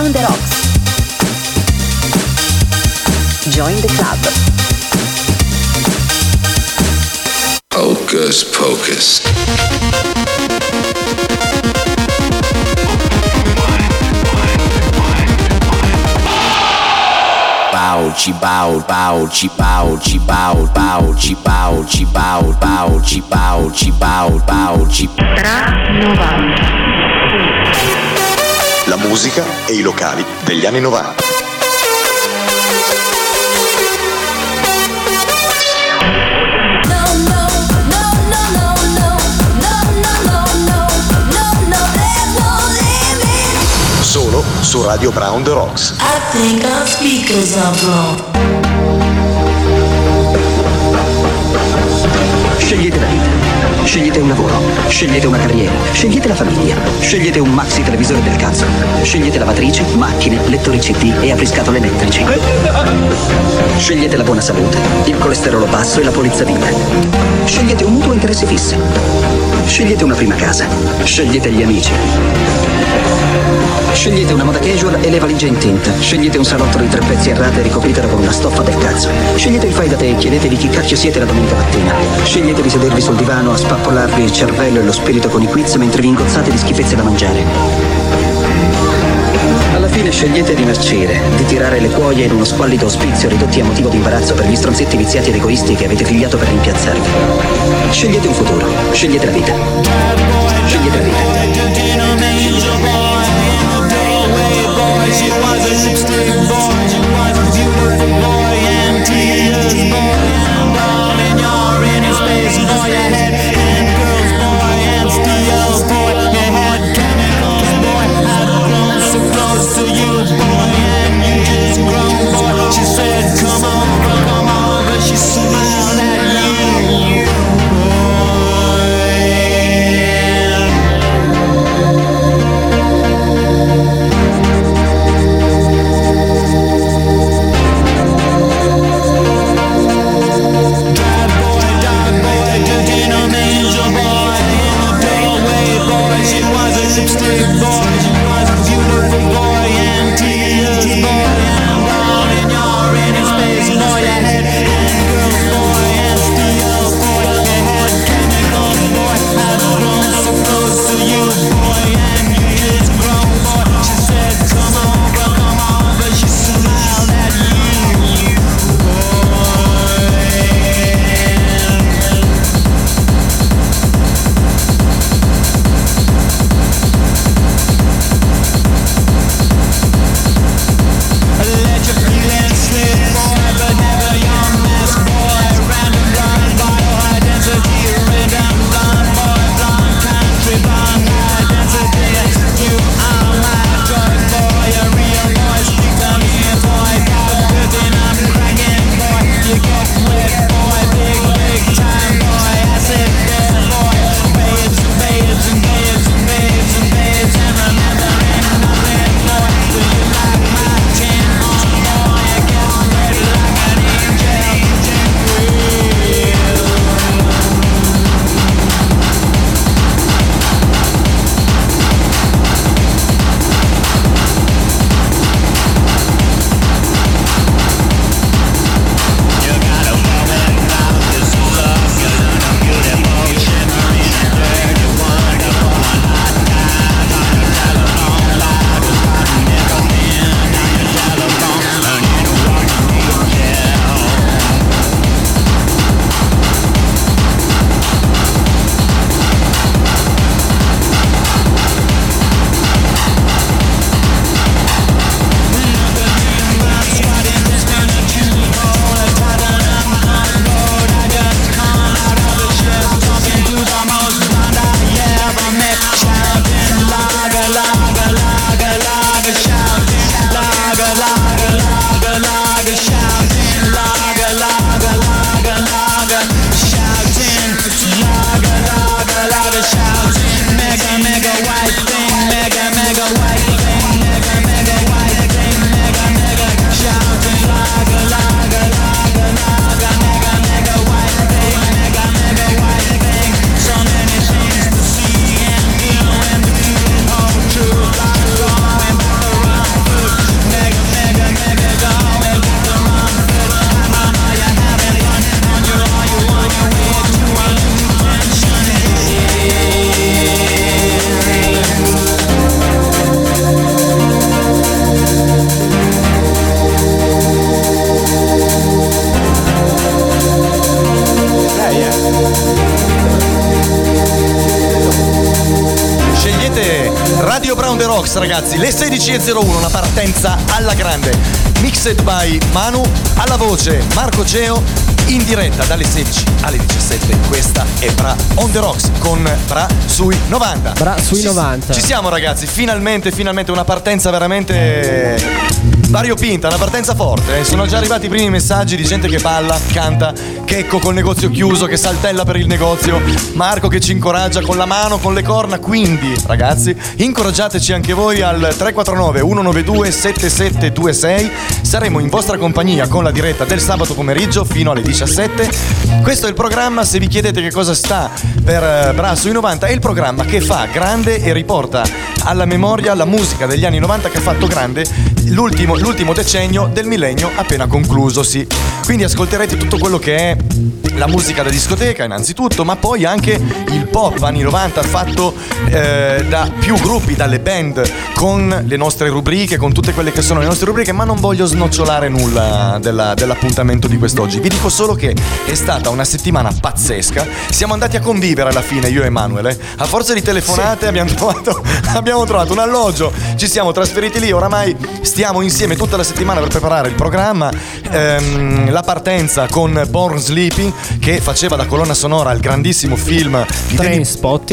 Brown the Rocks. Join the club. Hocus pocus. Bow, ci bow, bow, ci bow, ci bow, bow, ci bow, ci bow, bow, ci bow, ci bow, bow, ci Tra 90. Musica e i locali degli anni 90. Solo su Radio Brown The Rocks. I think our speakers are blown. Scegliete la vita. Scegliete un lavoro. Scegliete una carriera. Scegliete la famiglia. Scegliete un maxi televisore del cazzo. Scegliete lavatrici, macchine, lettori CD e apriscatole elettrici. Scegliete la buona salute, il colesterolo basso e la polizza vita. Scegliete un mutuo a interessi fissi. Scegliete una prima casa. Scegliete gli amici. Scegliete una moda casual e le valigie in tinta. Scegliete un salotto di tre pezzi a rate ricoprita con una stoffa del cazzo. Scegliete il fai da te e chiedetevi chi cacchio siete la domenica mattina. Scegliete di sedervi sul divano a spappolarvi il cervello e lo spirito con i quiz mentre vi ingozzate di schifezze da mangiare fine scegliete di marcire, di tirare le cuoie in uno squallido ospizio ridotti a motivo di imbarazzo per gli stronzetti viziati ed egoisti che avete figliato per rimpiazzarvi. Scegliete un futuro, scegliete la vita. Scegliete la vita. Boy, and tears, boy, and darling, you're in space, boy, and 701, una partenza alla grande. Mixed by Manu, alla voce Marco Geo, in diretta dalle 16 alle 17. Questa è Bra on the Rocks con Bra sui 90. Bra sui ci, 90. Ci siamo ragazzi, finalmente, finalmente una partenza veramente variopinta, una partenza forte. Eh, sono già arrivati i primi messaggi di gente che balla, canta Checco col negozio chiuso, che saltella per il negozio, Marco che ci incoraggia con la mano, con le corna. Quindi, ragazzi, incoraggiateci anche voi al 349 192 7726. Saremo in vostra compagnia con la diretta del sabato pomeriggio fino alle 17. Questo è il programma, se vi chiedete che cosa sta per eh, Bra sui 90, è il programma che fa grande e riporta alla memoria la musica degli anni 90 che ha fatto grande l'ultimo, l'ultimo decennio del millennio appena conclusosi. Quindi ascolterete tutto quello che è la musica da discoteca innanzitutto, ma poi anche il pop anni 90 fatto eh, da più gruppi, dalle band, con le nostre rubriche, con tutte quelle che sono le nostre rubriche, ma non voglio snocciolare nulla della- dell'appuntamento di quest'oggi. Vi dico solo che è stata una settimana pazzesca. Siamo andati a convivere alla fine, io e Emanuele. A forza di telefonate abbiamo, trovato, abbiamo trovato un alloggio, ci siamo trasferiti lì, oramai stiamo insieme tutta la settimana per preparare il programma. Ehm, la partenza con Born Sleeping che faceva da colonna sonora al grandissimo film di Danny,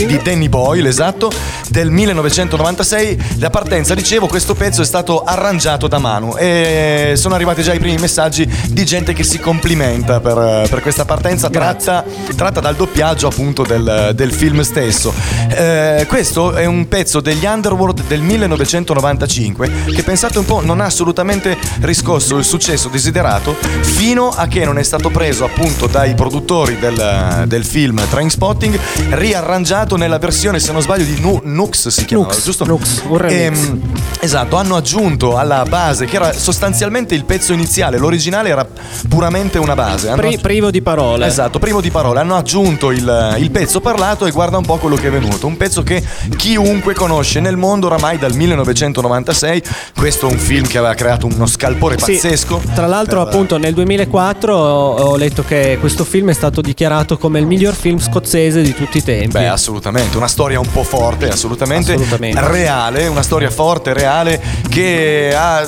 di Danny Boyle, esatto, del 1996. La partenza, dicevo, questo pezzo è stato arrangiato da Manu e sono arrivati già i primi messaggi di gente che si complimenta per, per questa partenza tratta, tratta dal doppiaggio appunto del, del film stesso. Eh, questo è un pezzo degli Underworld del 1995 che pensate un po' non ha assolutamente riscosso il successo desiderato fino a che non è stato preso appunto dai produttori del, del film Trainspotting riarrangiato nella versione se non sbaglio di Nu- Nux si chiamava Nux, giusto? Nux, remix. Ehm, esatto hanno aggiunto alla base che era sostanzialmente il pezzo iniziale l'originale era puramente una base Hanno Pri- privo di parole. Esatto, primo di parole. Hanno aggiunto il, il pezzo parlato e guarda un po' quello che è venuto. Un pezzo che chiunque conosce nel mondo oramai dal 1996. Questo è un film che aveva creato uno scalpore Sì, pazzesco. Tra l'altro, Per- appunto, nel 2004 ho, ho letto che questo film è stato dichiarato come il miglior film scozzese di tutti i tempi. Beh, assolutamente, una storia un po' forte, assolutamente, Assolutamente. reale, una storia forte, reale, che ha,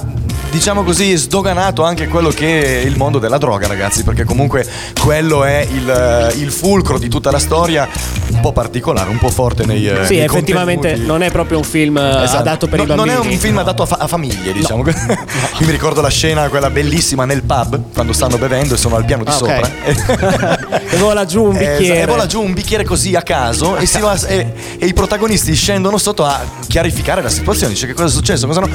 diciamo così, sdoganato anche quello che è il mondo della droga, ragazzi, perché comunque quello è il, il fulcro di tutta la storia, un po' particolare, un po' forte nei eh, sì, nei effettivamente contenuti. non è proprio un film eh, Esatto. adatto per No- i bambini. Non è un film No. adatto a, fa- a famiglie, diciamo. Io mi ricordo la scena, quella bellissima nel pub, quando stanno bevendo e sono al piano di Ah, sopra. E vola giù un Eh, bicchiere. E vola giù un bicchiere così a caso e, si va- e- e i protagonisti scendono sotto a chiarificare la situazione. Dice che cosa è successo. cosa no.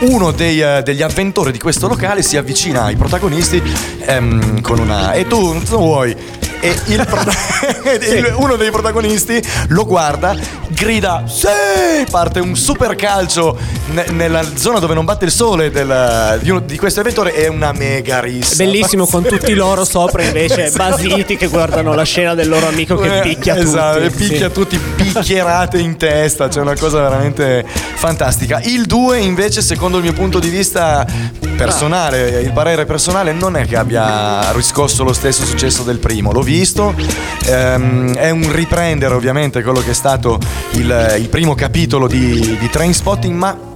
Uno dei, eh, degli avventori di questo locale si avvicina ai protagonisti ehm, con una. E tu, tu vuoi? E prota- il- uno dei protagonisti lo guarda, grida sì! Parte un super calcio ne- nella zona dove non batte il sole del- di, uno- di questo avventore e una mega rissa. Bellissimo con tutti loro sopra invece Esatto. basiti che guardano la scena del loro amico che Eh, picchia esatto, tutti. picchia Sì. tutti picchierate in testa, c'è una cosa veramente fantastica. Il 2 invece, secondo il mio punto di vista personale, il parere personale non è che abbia riscosso lo stesso successo del primo, l'ho visto, ehm, è un riprendere ovviamente quello che è stato il, il primo capitolo di, di Trainspotting, ma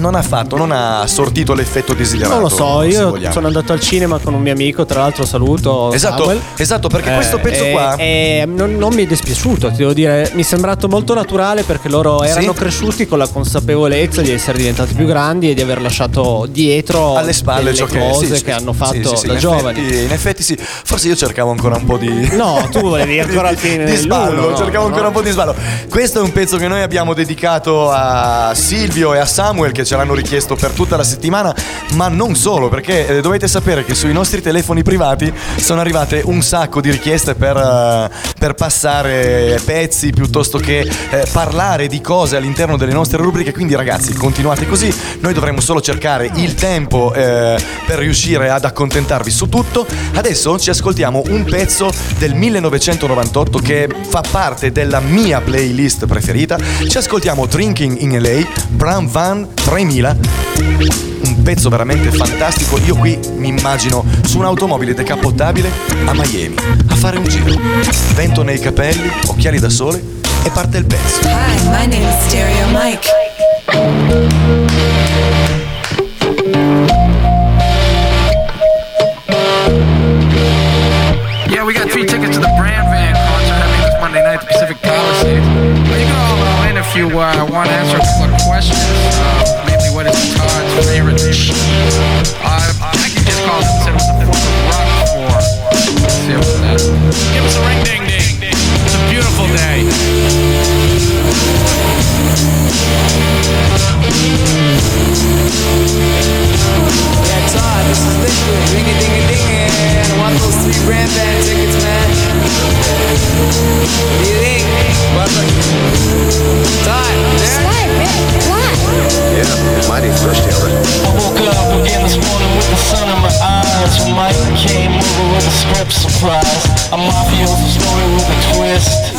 non ha fatto, non ha sortito l'effetto desiderato. Non lo so, io sono andato al cinema con un mio amico, tra l'altro saluto. Esatto, Samuel. esatto, perché questo Eh, pezzo eh, qua... eh, non, non mi è dispiaciuto, ti devo dire, mi è sembrato molto naturale perché loro erano Sì? cresciuti con la consapevolezza di essere diventati più grandi e di aver lasciato dietro alle spalle ciò che cose sì, che hanno fatto sì, sì, da in giovani. effetti- in effetti sì, forse io cercavo ancora un po' di. No, tu volevi ancora al fine di sballo, no, cercavo no, ancora no. un po' di sballo. Questo è un pezzo che noi abbiamo dedicato a Silvio e a Samuel che ce l'hanno richiesto per tutta la settimana, ma non solo, perché eh, dovete sapere che sui nostri telefoni privati sono arrivate un sacco di richieste per, eh, per passare pezzi piuttosto che eh, parlare di cose all'interno delle nostre rubriche. Quindi, ragazzi, continuate così. Noi dovremmo solo cercare il tempo eh, per riuscire ad accontentarvi su tutto. Adesso ci ascoltiamo un pezzo del 1998 che fa parte della mia playlist preferita. Ci ascoltiamo Drinking in LA, Brown Van 3000 un pezzo veramente fantastico. Io qui mi immagino su un'automobile decapottabile a Miami a fare un giro. Vento nei capelli, occhiali da sole e parte il pezzo. Hi, my name is Stereo Mike. Yeah, we got free tickets to the Brand Van concert happening this Monday night at the Pacific Palisades. Well, you can all uh, in if you uh, want to answer a couple of questions. Uh, mainly, what is Todd's favorite dish? Uh, Jackie just called and said it the Fourth of Rock for. Let's see what's that. Give us a ring ding ding. It's a beautiful day. Yeah, Todd, I. What? Yeah, woke up again this morning with the sun in my eyes. Surprise. A mafioso story with a twist.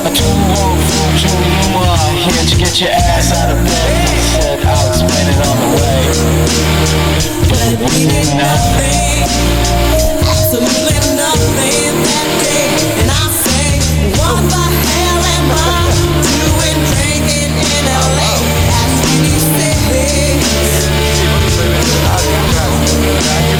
A long from Julie Newmar. Here to get your ass out of bed. He said I'll explain it on the way. But we did nothing. Absolutely nothing that day. And I say, what the hell am I doing drinking in LA? As we say, I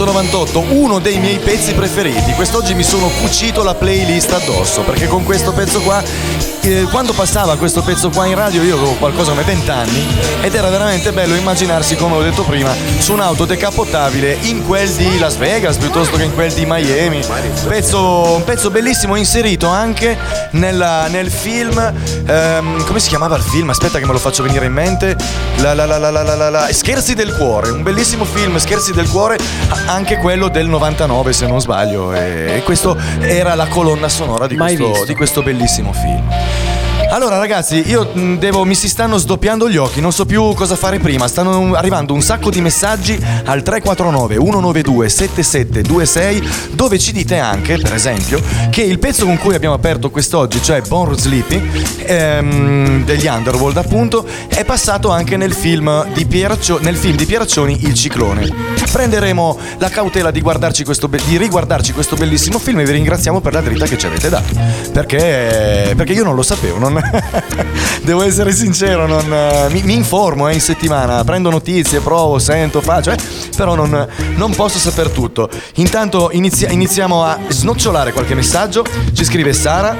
1998, uno dei miei pezzi preferiti. Quest'oggi mi sono cucito la playlist addosso, perché con questo pezzo qua, eh, quando passava questo pezzo qua in radio, io avevo qualcosa come 20 anni ed era veramente bello immaginarsi, come ho detto prima, su un'auto decapottabile in quel di Las Vegas piuttosto che in quel di Miami. Pezzo, un pezzo bellissimo inserito anche nella- nel film, ehm, come si chiamava il film? Aspetta che me lo faccio venire in mente. La, la, la, Scherzi del cuore, un bellissimo film, Scherzi del cuore, anche quello del 99 se non sbaglio. E, questo era la colonna sonora di questo, di questo bellissimo film. Allora ragazzi, io mh, devo, mi si stanno sdoppiando gli occhi, non so più cosa fare prima. Stanno arrivando un sacco di messaggi al 349 192 7726 dove ci dite anche, per esempio, che il pezzo con cui abbiamo aperto quest'oggi, cioè Born Sleepy, ehm, degli Underworld appunto, è passato anche nel film di, Pieraccio- nel film di Pieraccioni Il Ciclone. Prenderemo la cautela di, questo di riguardarci questo bellissimo film e vi ringraziamo per la dritta che ci avete dato. Perché, perché io non lo sapevo, non- devo essere sincero, non, eh, mi, mi informo eh, in settimana, prendo notizie, provo, sento, faccio, eh, però non, non posso saper tutto. Intanto inizia- iniziamo a snocciolare qualche messaggio, ci scrive Sara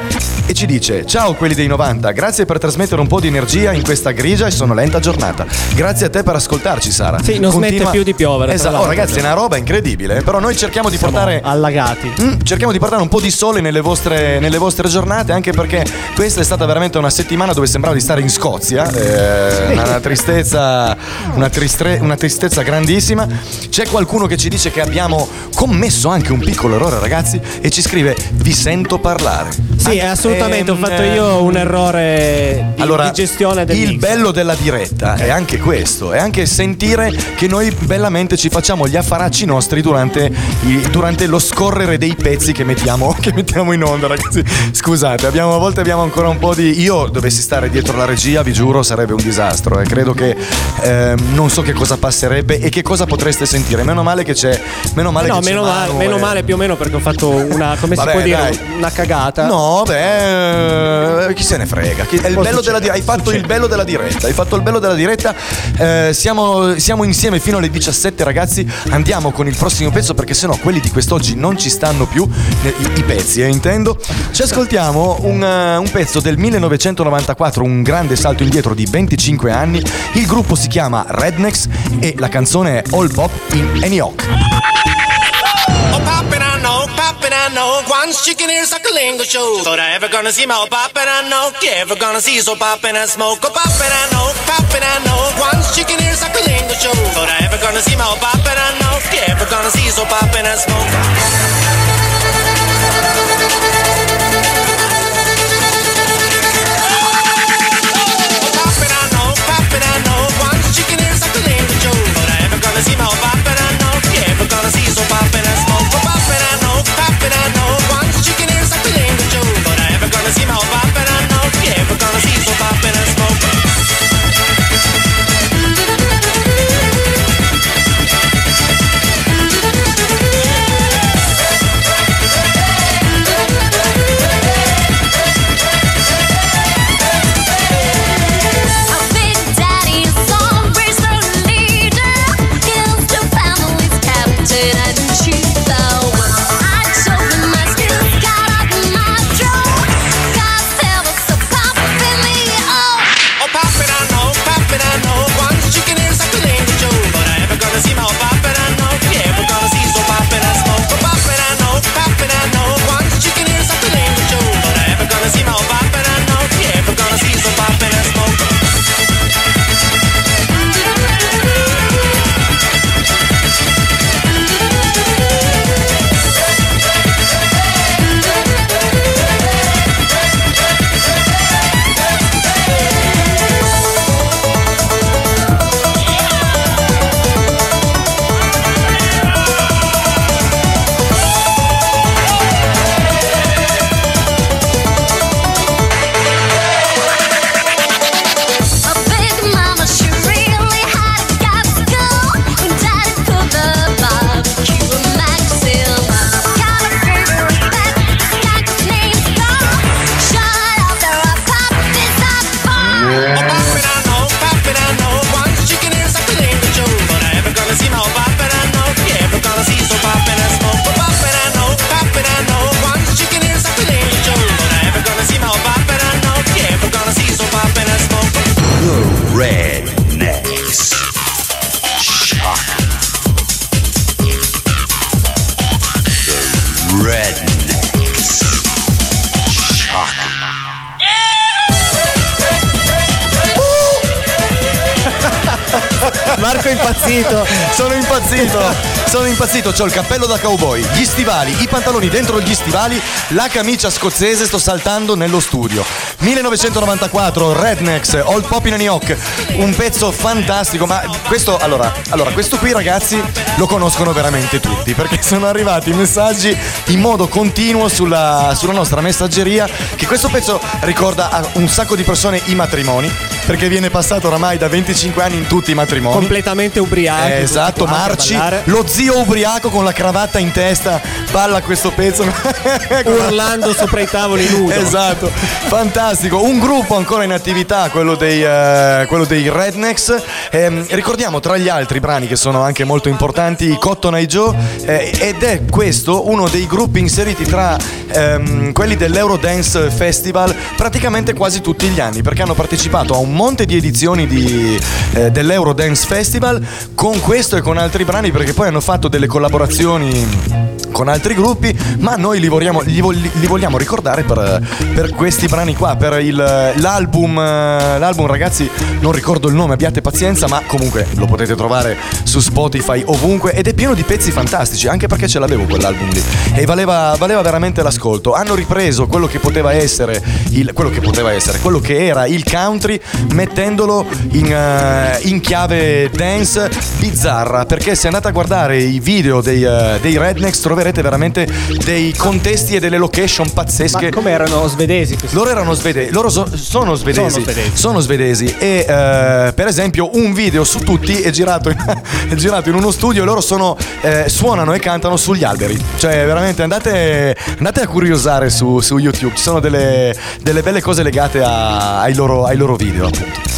e ci dice ciao quelli dei 90, grazie per trasmettere un po' di energia in questa grigia e sonolenta giornata. Grazie a te per ascoltarci Sara. Sì, non smette più di piovere, Esatto, oh, ragazzi è una roba incredibile, eh, però noi cerchiamo di portare... allagati. Mm, cerchiamo di portare un po' di sole nelle vostre, nelle vostre giornate, anche perché questa è stata veramente veramente una settimana dove sembrava di stare in Scozia, eh, una, tristezza, una, tristre- una tristezza grandissima. C'è qualcuno che ci dice che abbiamo commesso anche un piccolo errore, ragazzi, e ci scrive: Vi sento parlare. Sì, assolutamente, ho Ehm, fatto io un errore di, allora, di gestione del il mix. bello della diretta è anche questo, è anche sentire che noi bellamente ci facciamo gli affaracci nostri durante, durante lo scorrere dei pezzi che mettiamo, che mettiamo in onda, ragazzi. Scusate, abbiamo, a volte abbiamo ancora un po' di. Io dovessi stare dietro la regia, vi giuro, sarebbe un disastro. E credo che ehm, non so che cosa passerebbe e che cosa potreste sentire. Meno male che c'è. Meno male no, che c'è meno, male, Manu meno e- male più o meno perché ho fatto una, come Vabbè, si può dire, dai. una cagata. No, beh, eh, chi se ne frega? Chi- il della. Hai fatto il succede. bello della diretta. Hai fatto il bello della diretta. Eh, siamo, siamo insieme fino alle 17, ragazzi. Andiamo con il prossimo pezzo perché sennò quelli di quest'oggi non ci stanno più. eh, I, i pezzi, eh, intendo. Ci ascoltiamo un, eh, un pezzo del 1994, un grande salto indietro di 25 anni. Il gruppo si chiama Rednex e la canzone è All Pop in Anyok. Oh, poppin', chicken ears like a lingo show. Thought I ever gonna see my oh, poppin', I know. You ever gonna see so poppin' and smoke? Oh, poppin', I know, poppin', I know. Once chicken ears like a lingo show. Thought I ever gonna see my oh, poppin', I know. You ever gonna see so poppin' and smoke? C'ho il cappello da cowboy, gli stivali, i pantaloni dentro gli stivali, la camicia scozzese. Sto saltando nello studio. 1994, Rednecks, Old Pop in Anyok. Un pezzo fantastico. Ma questo, allora, allora, questo qui, ragazzi, lo conoscono veramente tutti perché sono arrivati messaggi in modo continuo sulla, sulla nostra messaggeria. Che questo pezzo ricorda a un sacco di persone i matrimoni. Perché viene passato oramai da 25 anni in tutti i matrimoni. Completamente ubriaco. Eh, esatto, Marci, lo zio ubriaco con la cravatta in testa, balla questo pezzo. Urlando sopra i tavoli nudo. Esatto, fantastico. Un gruppo ancora in attività, quello dei, eh, quello dei Rednecks. Ehm, ricordiamo tra gli altri brani che sono anche molto importanti Cotton Eye Joe eh, ed è questo uno dei gruppi inseriti tra ehm, quelli dell'Eurodance Festival praticamente quasi tutti gli anni perché hanno partecipato a un monte di edizioni di, eh, dell'Eurodance Festival con questo e con altri brani perché poi hanno fatto delle collaborazioni con altri gruppi, ma noi li vogliamo, li vo- li vogliamo ricordare per, per questi brani qua, per il- l'album, eh, l'album ragazzi, non ricordo il nome, abbiate pazienza, ma comunque lo potete trovare su Spotify ovunque ed è pieno di pezzi fantastici, anche perché ce l'avevo quell'album lì e valeva, valeva veramente l'ascolto. Hanno ripreso quello che poteva essere, il, quello che poteva essere, quello che era il country, mettendolo in, eh, in chiave dance bizzarra, perché se andate a guardare i video dei, eh, dei Rednecks troverete veramente dei contesti e delle location pazzesche. Ma come erano svedesi? questi? Loro erano svedesi, loro so- sono svedesi. Sono svedesi. Sono svedesi. E eh, per esempio un video su tutti è girato in, è girato in uno studio e loro sono, eh, suonano e cantano sugli alberi. Cioè veramente andate, andate a curiosare su, su YouTube, ci sono delle, delle belle cose legate a- ai, loro, ai loro video appunto.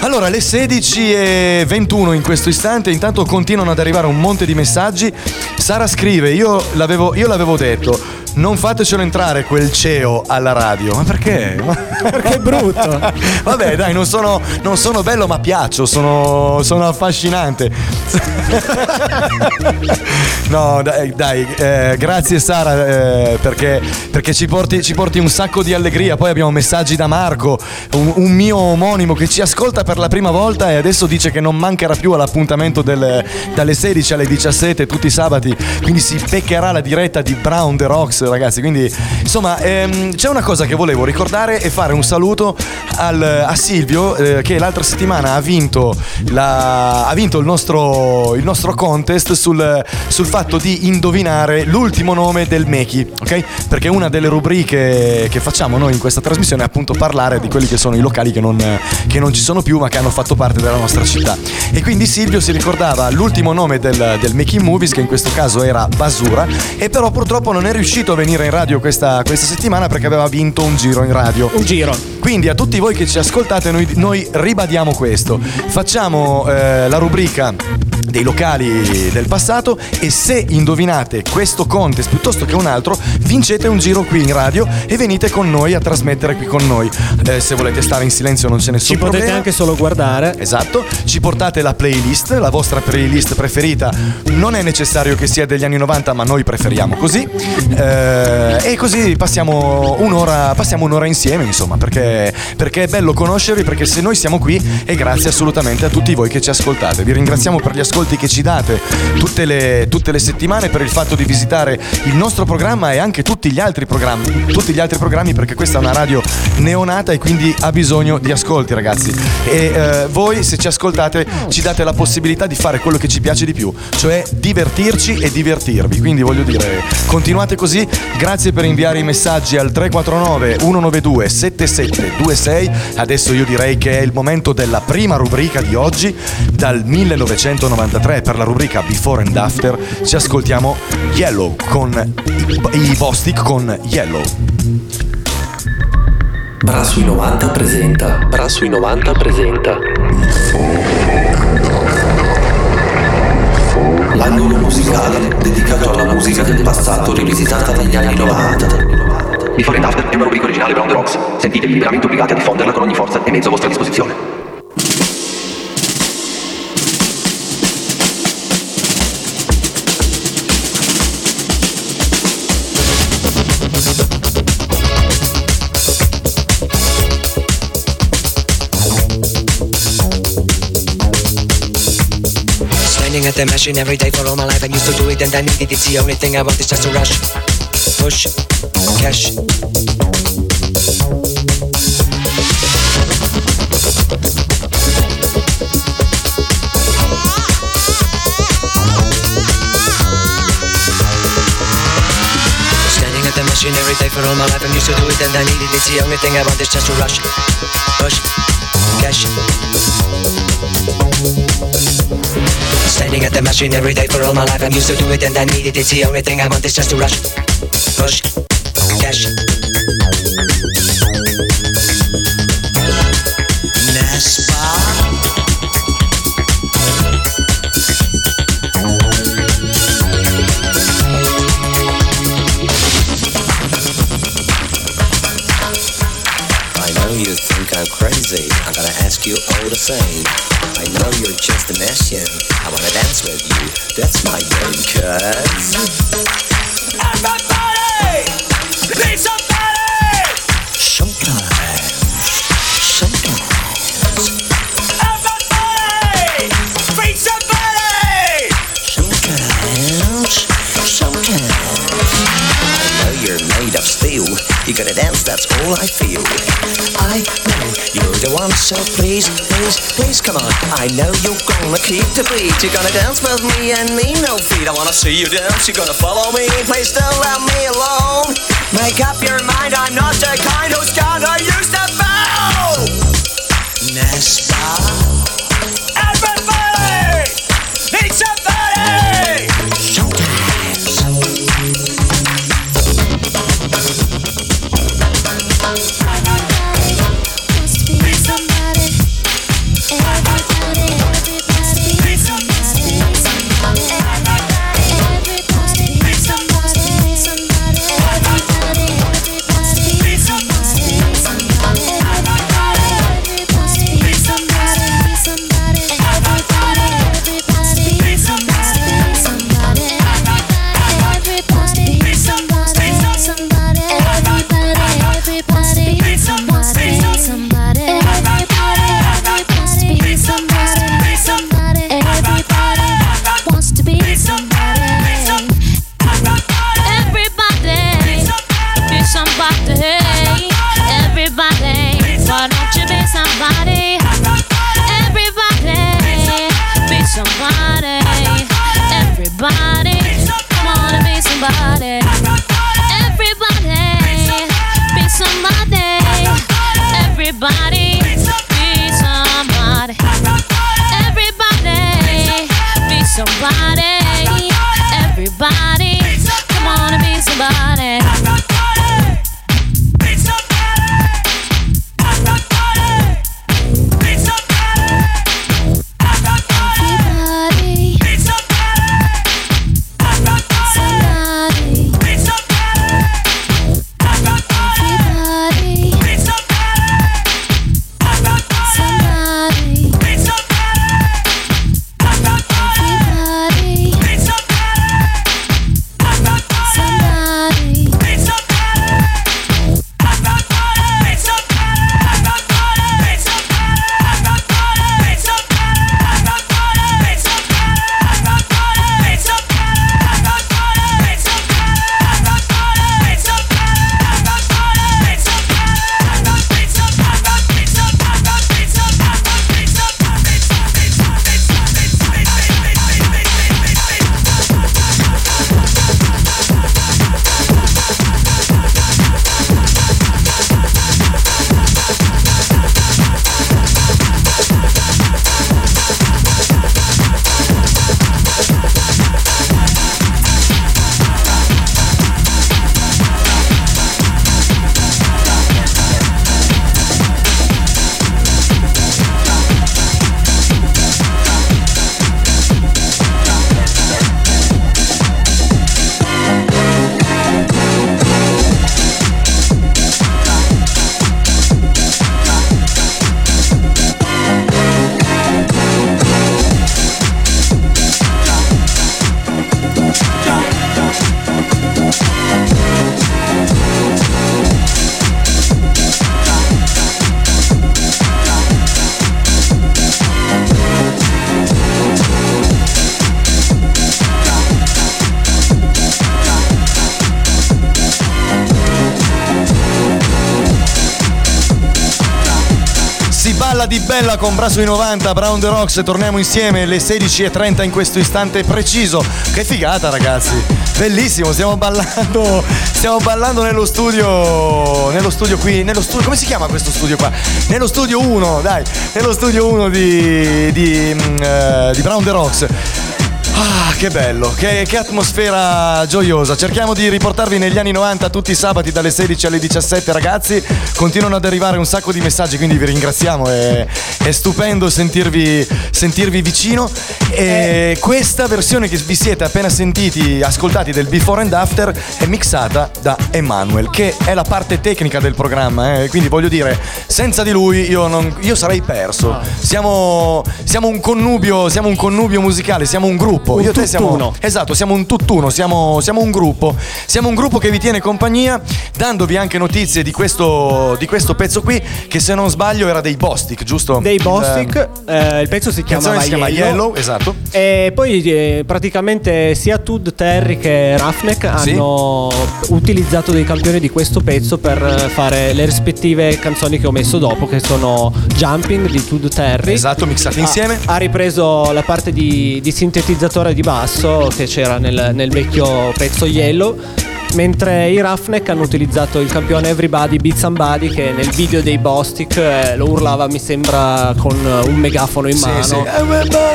Allora, le 16 e 21 in questo istante, intanto continuano ad arrivare un monte di messaggi. Sara scrive, io l'avevo, io l'avevo detto, non fatecelo entrare quel CEO alla radio. Ma perché? Perché è brutto. Vabbè, dai, non sono, non sono bello, ma piaccio, sono, sono affascinante. No, dai, dai, eh, grazie Sara eh, perché, perché ci, porti, ci porti un sacco di allegria. Poi abbiamo messaggi da Marco, un, un mio omonimo che ci ascolta per la prima volta e adesso dice che non mancherà più all'appuntamento del- dalle 16 alle 17 tutti i sabati. Quindi si beccherà la diretta di Brown The Rocks, ragazzi. Quindi insomma ehm, c'è una cosa che volevo ricordare e fare un saluto al- a Silvio eh, che l'altra settimana ha vinto, la- ha vinto il, nostro, il nostro contest sul, sul fatto di indovinare l'ultimo nome del Meki, ok? Perché una delle rubriche che facciamo noi in questa trasmissione è appunto parlare di quelli che sono i locali che non, che non ci sono più ma che hanno fatto parte della nostra città. E quindi Silvio si ricordava l'ultimo nome del, del Making Movies che in questo caso era Basura e però purtroppo non è riuscito venire in radio questa, questa settimana perché aveva vinto un giro in radio. Un giro. Quindi a tutti voi che ci ascoltate noi, noi ribadiamo questo. Facciamo eh, la rubrica dei locali del passato e se indovinate questo contest piuttosto che un altro vincete un giro qui in radio e venite con noi a trasmettere qui con noi Eh, se volete stare in silenzio non c'è nessun Ci potete problema anche solo guardare. Esatto, ci portate la playlist, la vostra playlist preferita. Non è necessario che sia degli anni 90, ma noi preferiamo così. Eh, e così passiamo un'ora, passiamo un'ora insieme, insomma, perché, perché è bello conoscervi, perché se noi siamo qui è grazie assolutamente a tutti voi che ci ascoltate. Vi ringraziamo per gli ascolti che ci date tutte le, tutte le settimane, per il fatto di visitare il nostro programma e anche tutti gli altri programmi. Tutti gli altri programmi, perché questa è una radio neonata e quindi ha bisogno di ascolti, ragazzi. E eh, voi, se ci ascoltate, ci date la possibilità di fare quello che ci piace di più, cioè divertirci e divertirvi. Quindi voglio dire, continuate così. Grazie per inviare i messaggi al 349 192 7726. Adesso io direi che è il momento della prima rubrica di oggi, dal 1993 per la rubrica Before and After. Ci ascoltiamo Yellow con i, Bostic con Yellow. Bra sui 90 presenta. Bra sui 90 presenta. L'angolo musicale dedicato musica del passato rivisitata negli anni 90. Before and After è una rubrica originale Brown The Rocks. Sentitevi liberamente obbligati a diffonderla con ogni forza e mezzo a vostra disposizione. At the machine every day for all my life. I used to do it and I needed it. It's the only thing I want is just to rush, push, cash. Standing at the machine every day for all my life. I'm used to do it and I needed it. It's the only thing I want is just to rush, push, cash. Standing at the machine every day for all my life. I'm used to do it and I need it. It's the only thing I want is just to rush, push, cash. I know you think I'm crazy. I'm gonna ask you all the same. Game, so please, please, please come on. I know you're gonna keep the beat. You're gonna dance with me and me, no feet. I wanna see you dance. You're gonna follow me. Please don't let me alone. Make up your mind. I'm not the kind who's gonna use the bow. Nespa. Con Brasso di 90, Brown the Rocks, torniamo insieme alle 16.30 in questo istante preciso. Che figata ragazzi, bellissimo, stiamo ballando, stiamo ballando nello studio, nello studio qui, nello studio, come si chiama questo studio qua? Nello studio 1, dai, nello studio 1 di, di, eh, di Brown the Rocks. Ah, che bello, che, che atmosfera gioiosa. Cerchiamo di riportarvi negli anni 90 tutti i sabati dalle 16 alle 17, ragazzi. Continuano ad arrivare un sacco di messaggi, quindi vi ringraziamo. È, è stupendo sentirvi, sentirvi vicino. E questa versione che vi siete appena sentiti, ascoltati del Before and After, è mixata da Emanuel, che è la parte tecnica del programma. eh. Quindi voglio dire, senza di lui io, non- io sarei perso. Siamo, siamo un connubio, siamo un connubio musicale, siamo un gruppo. Un io e te siamo tutt'uno. Esatto, siamo un tutt'uno, siamo, siamo un gruppo. Siamo un gruppo che vi tiene compagnia, dandovi anche notizie di questo, di questo pezzo qui, che se non sbaglio era dei Bostic, giusto? Dei Il- Bostic, eh, il pezzo si chiama si chiama Yellow, esatto. E poi eh, praticamente sia Tud Terry che Sì. hanno utilizzato dei campioni di questo pezzo per eh, fare le rispettive canzoni che ho messo dopo, che sono Jumping di Tud Terry. Esatto, mixate insieme. Ha, ha ripreso la parte di, di sintetizzatore di basso che c'era nel, nel vecchio pezzo Yellow. Mentre i Roughneck hanno utilizzato il campione Everybody Beat Somebody che nel video dei Bostic eh, lo urlava mi sembra con un megafono in Sì, mano. sì.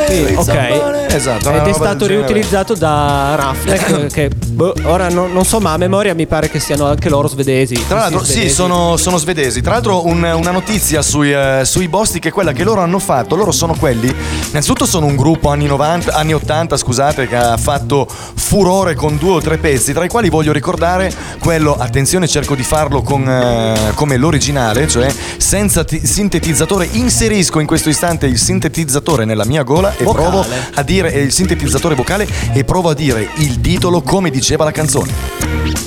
Sì, beat ok. Esatto, Ed è stato riutilizzato da Roughneck che boh, ora non, non so ma a memoria mi pare che siano anche loro svedesi. Tra l'altro, sì, sono, sono svedesi. Tra l'altro, un- una notizia sui, eh, sui Bostic è quella che loro hanno fatto. Loro sono quelli. Innanzitutto, sono un gruppo anni 90, anni 80, scusate, che ha fatto furore con due o tre pezzi, tra i quali voglio ricordare quello, attenzione, cerco di farlo con, eh, come l'originale, cioè senza ti- sintetizzatore. Inserisco in questo istante il sintetizzatore nella mia gola e Vocale. provo a dire eh, il sintetizzatore vocale e provo a dire il titolo come diceva la canzone.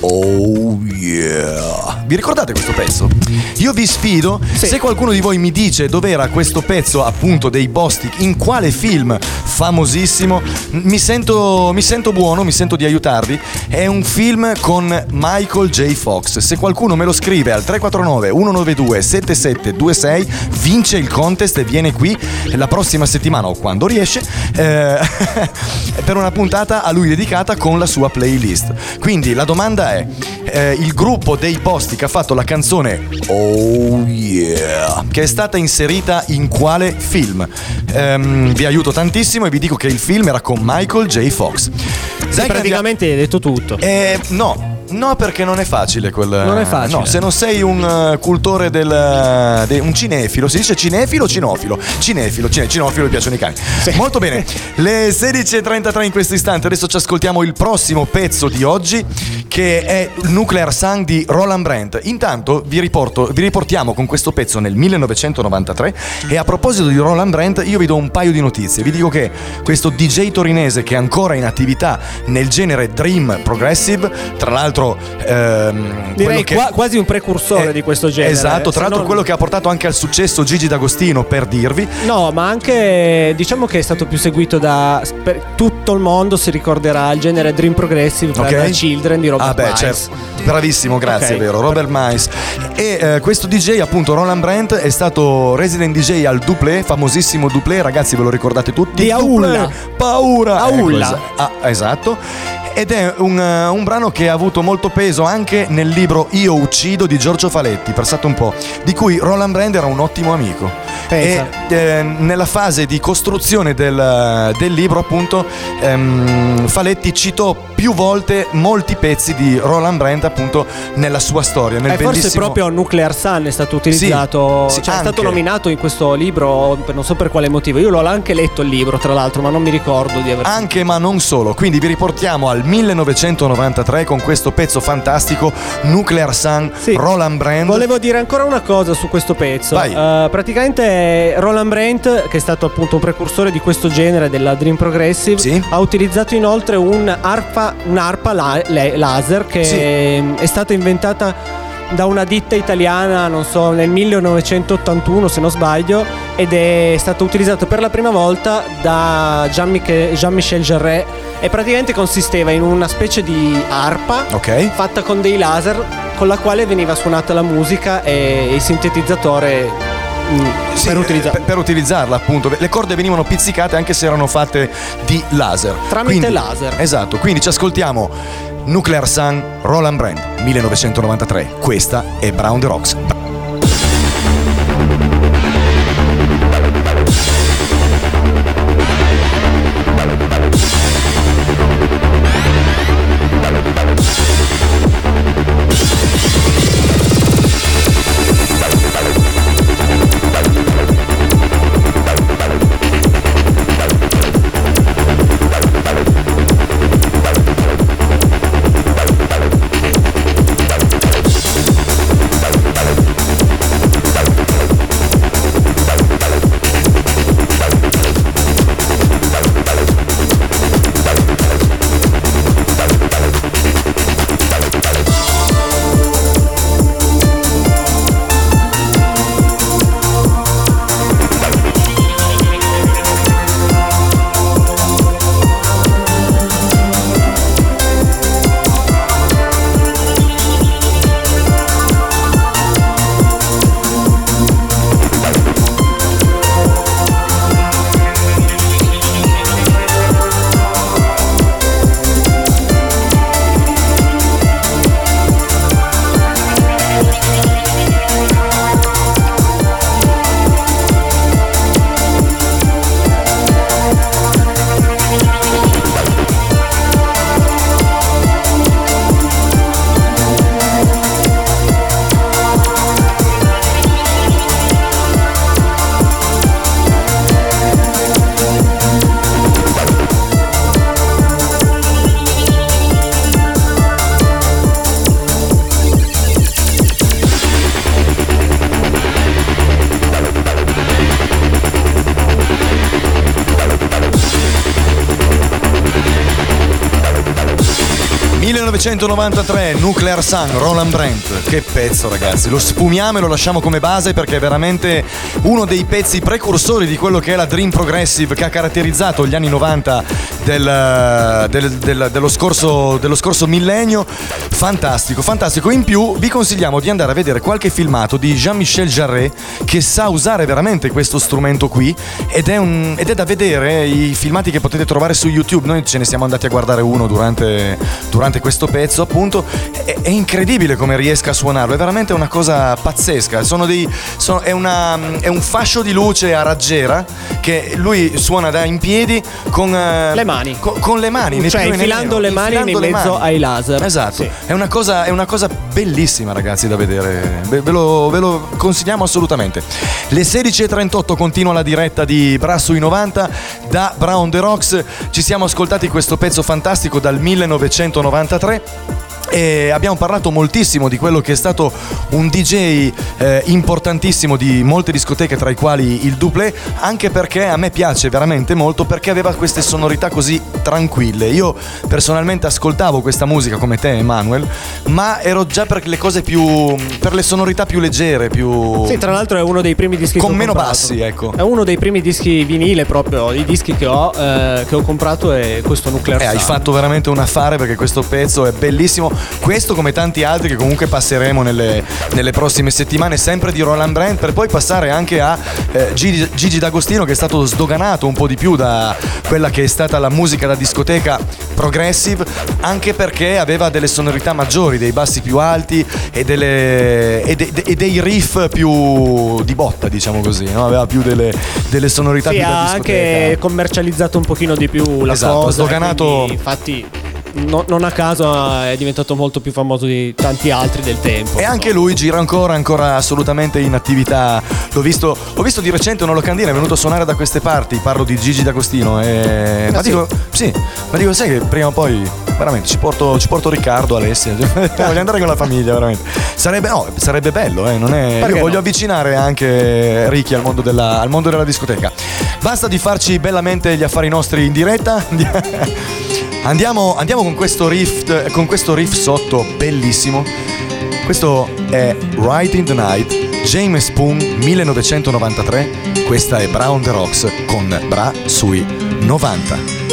Oh yeah. Vi ricordate questo pezzo? Io vi sfido, se qualcuno di voi mi dice dov'era questo pezzo appunto dei Bostic, in quale film famosissimo, mi sento, mi sento buono, mi sento di aiutarvi. È un film con Michael J. Fox. Se qualcuno me lo scrive al 349 192 7726 vince il contest e viene qui la prossima settimana o quando riesce eh, per una puntata a lui dedicata con la sua playlist. Quindi la domanda è, eh, il gruppo dei Posti che ha fatto la canzone Oh Yeah, che è stata inserita in quale film? Ehm, vi aiuto tantissimo e vi dico che il film era con Michael J. Fox. Sì, praticamente hai detto tutto. Eh, no. No, perché non è facile quel. Non è facile. No, se non sei un eh, cultore del. eh, de- un cinefilo, si dice cinefilo o cinofilo? Cinefilo, cine, cinofilo, mi piacciono i cani. Molto bene. Le 16.33 in questo istante. Adesso ci ascoltiamo il prossimo pezzo di oggi, che è Nuclear Sun di Roland Brandt. Intanto vi, riporto, vi riportiamo con questo pezzo nel 1993. E a proposito di Roland Brandt, io vi do un paio di notizie. Vi dico che questo DJ torinese che è ancora in attività nel genere Dream Progressive, tra l'altro. Ehm, quello Direi che- qua- quasi un precursore di questo genere. Esatto, tra l'altro non- quello che ha portato anche al successo Gigi D'Agostino per dirvi. No, ma anche diciamo che è stato più seguito da per tutto il mondo si ricorderà il genere Dream Progressive per Ok. Children di Robert Ah beh, certo. Bravissimo, grazie, Ok. è vero, Robert Miles. E eh, questo DJ, appunto, Roland Brandt, è stato resident DJ al Duplé, famosissimo Duplé, ragazzi, ve lo ricordate tutti? Di Aulla. Paura! Aulla. Es- ah, esatto. Ed è un, eh, un brano che ha avuto molto peso anche nel libro Io uccido di Giorgio Faletti, pensate un po', di cui Roland Brand era un ottimo amico. Pensa. E eh, nella fase di costruzione del, del libro, appunto, ehm, Faletti citò più volte molti pezzi di Roland Brand, appunto, nella sua storia. Nel Eh, forse bellissimo- proprio Nuclear Sun è stato utilizzato, Sì, sì, cioè è stato nominato in questo libro, non so per quale motivo. Io l'ho anche letto il libro, tra l'altro, ma non mi ricordo di aver Anche ma non solo, quindi vi riportiamo al 1993 con questo pezzo fantastico Nuclear Sun, Roland Brand. Volevo dire ancora una cosa su questo pezzo. Eh, praticamente Roland Brandt, che è stato appunto un precursore di questo genere della Dream Progressive, ha utilizzato inoltre un arpa, un'arpa la- le- laser che Sì. è stata inventata da una ditta italiana, non so, nel 1981 se non sbaglio, ed è stata utilizzata per la prima volta da Jean-Michel, Jean-Michel Jarre e praticamente consisteva in una specie di arpa Ok. fatta con dei laser con la quale veniva suonata la musica e il sintetizzatore mm, Sì, per eh, utilizzare. per, per utilizzarla appunto le corde venivano pizzicate anche se erano fatte di laser Tramite laser. esatto quindi ci ascoltiamo Nuclear Sun Roland Brand 1993 questa è Brown the Rocks 1993, Nuclear Sun, Roland Brent. Che pezzo, ragazzi. Lo sfumiamo e lo lasciamo come base perché è veramente uno dei pezzi precursori di quello che è la Dream Progressive che ha caratterizzato gli anni 90 del- del- del- dello, scorso, dello scorso millennio. Fantastico, fantastico. In più, vi consigliamo di andare a vedere qualche filmato di Jean-Michel Jarret che sa usare veramente questo strumento qui ed è, un- ed è da vedere i filmati che potete trovare su YouTube. Noi ce ne siamo andati a guardare uno durante, durante questo pezzo, appunto. È, è incredibile come riesca a suonarlo, è veramente una cosa pazzesca. Sono dei, sono- è, una- è un fascio di luce a raggiera che lui suona da in piedi con eh, Le mani. Con, con le mani, Cioè, infilando le mani infilando in mezzo mani. ai laser. Esatto, Sì. è, una cosa, è una cosa bellissima ragazzi da vedere, ve, ve lo, ve lo consigliamo assolutamente. Le 16.38 continua la diretta di Bra sui 90 da Brown The Rocks, ci siamo ascoltati questo pezzo fantastico dal 1993. E abbiamo parlato moltissimo di quello che è stato un DJ eh, importantissimo di molte discoteche, tra i quali il Duplé, anche perché a me piace veramente molto perché aveva queste sonorità così tranquille. Io personalmente ascoltavo questa musica come te, Emanuel, ma ero già per le cose più. per le sonorità più leggere, più. Sì, tra l'altro è uno dei primi dischi Con che ho meno comprato. bassi, ecco. È uno dei primi dischi vinile proprio, i dischi che ho, eh, che ho comprato è questo Nuclear Eh, hai fatto veramente un affare perché questo pezzo è bellissimo. Questo, come tanti altri che comunque passeremo nelle, nelle prossime settimane, sempre di Roland Brand, per poi passare anche a eh, Gigi, Gigi D'Agostino, che è stato sdoganato un po' di più da quella che è stata la musica da discoteca progressive, anche perché aveva delle sonorità maggiori, dei bassi più alti e, delle- e de- e dei riff più di botta, diciamo così. no? Aveva più delle, delle sonorità Sì, più da ha discoteca. anche commercializzato un pochino di più la Esatto, cosa. ha sdoganato- quindi, Infatti, no- non a caso è diventato molto più famoso di tanti altri del tempo. E anche lui gira ancora, ancora assolutamente in attività. L'ho visto, ho visto di recente una locandina, è venuto a suonare da queste parti. Parlo di Gigi D'Agostino. E... ma sì? dico, sì, ma dico, sai che prima o poi, veramente, ci porto, ci porto Riccardo, Alessia. voglio andare con la famiglia, veramente. Sarebbe, no, sarebbe bello, eh, non è. Perché Io voglio no? avvicinare anche Ricky al mondo, della, al mondo della discoteca. Basta di farci bellamente gli affari nostri in diretta. Andiamo, andiamo con questo riff, con questo riff sotto bellissimo. Questo è Right in the Night, James Spoon 1993. Questa è Brown the Rocks con Bra sui 90.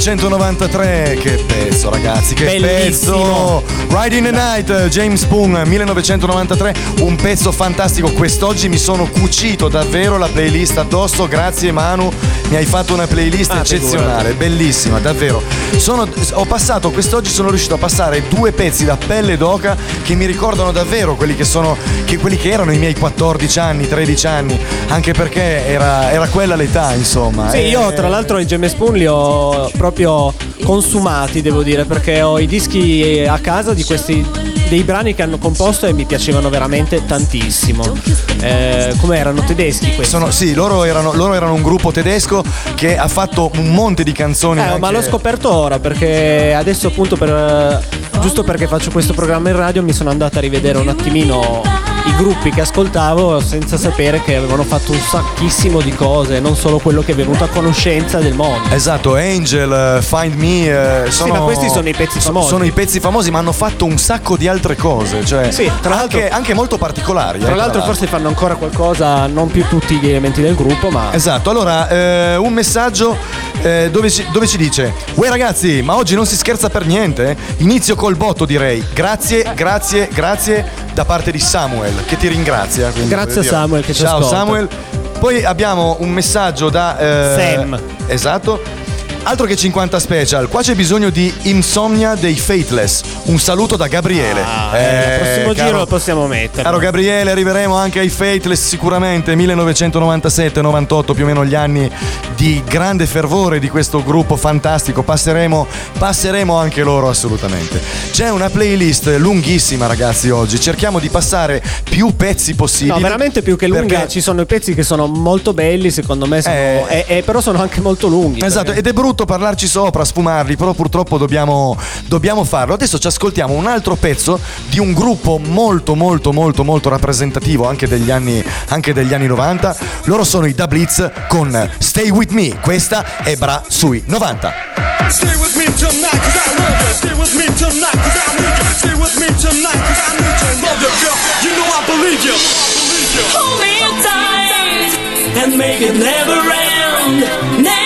1993, che pezzo ragazzi, che Bellissimo. pezzo! Riding the Night, James Spoon, 1993, un pezzo fantastico. Quest'oggi mi sono cucito davvero la playlist addosso, grazie Manu, mi hai fatto una playlist Ah, eccezionale, bellissima, davvero. Sono- ho passato, quest'oggi sono riuscito a passare due pezzi da pelle d'oca che mi ricordano davvero quelli che sono, che quelli che erano i miei 14 anni, 13 anni, anche perché era, era quella l'età, insomma. Sì, Eh, io tra l'altro i James Spoon li ho proprio consumati, devo dire, perché ho i dischi a casa di questi dei brani che hanno composto e mi piacevano veramente tantissimo. Eh, come erano tedeschi questi? Sono- sì, loro erano, loro erano un gruppo tedesco che ha fatto un monte di canzoni. Eh, anche- ma l'ho scoperto ora perché adesso appunto per giusto perché faccio questo programma in radio mi sono andata a rivedere un attimino i gruppi che ascoltavo senza sapere che avevano fatto un sacchissimo di cose, non solo quello che è venuto a conoscenza del mondo. Esatto, Angel, eh, Find Me. eh, sono, ma questi sono i pezzi famosi. Sono i pezzi famosi, ma hanno fatto un sacco di altre cose. Cioè, Sì, tra anche, anche molto particolari. eh, Tra l'altro forse fanno ancora qualcosa, non più tutti gli elementi del gruppo, ma Esatto, allora eh, un messaggio eh, dove, ci, dove ci dice Uè ragazzi, ma oggi non si scherza per niente? Inizio col botto direi Grazie, grazie, grazie da parte di Samuel che ti ringrazia quindi, Grazie Samuel che ci Ciao ascolta. Samuel Poi abbiamo un messaggio da eh, Sam. Esatto Altro che 50 special, qua c'è bisogno di Insomnia dei Faithless. Un saluto da Gabriele. Ah, eh, al prossimo caro- giro lo possiamo mettere. Caro Gabriele, arriveremo anche ai Faithless sicuramente 1997-98, più o meno gli anni di grande fervore di questo gruppo fantastico. Passeremo, passeremo anche loro assolutamente. C'è una playlist lunghissima, ragazzi, oggi. Cerchiamo di passare più pezzi possibili. No, veramente più che lunga, perché- ci sono i pezzi che sono molto belli, secondo me, sono- e- e però sono anche molto lunghi. Esatto, ed è brutto parlarci sopra, sfumarli, però purtroppo dobbiamo, dobbiamo farlo. Adesso ci ascoltiamo un altro pezzo di un gruppo molto molto molto molto rappresentativo anche degli anni, anche degli anni 90. Loro sono i Da Blitz con Stay With Me. Questa è Bra sui 90. Stay with me tonight, cause I love you. Stay with me tonight, cause I need you. Stay with me tonight, cause I need you. Love you, girl. You know I believe you. Hold me tight and make it never end. Never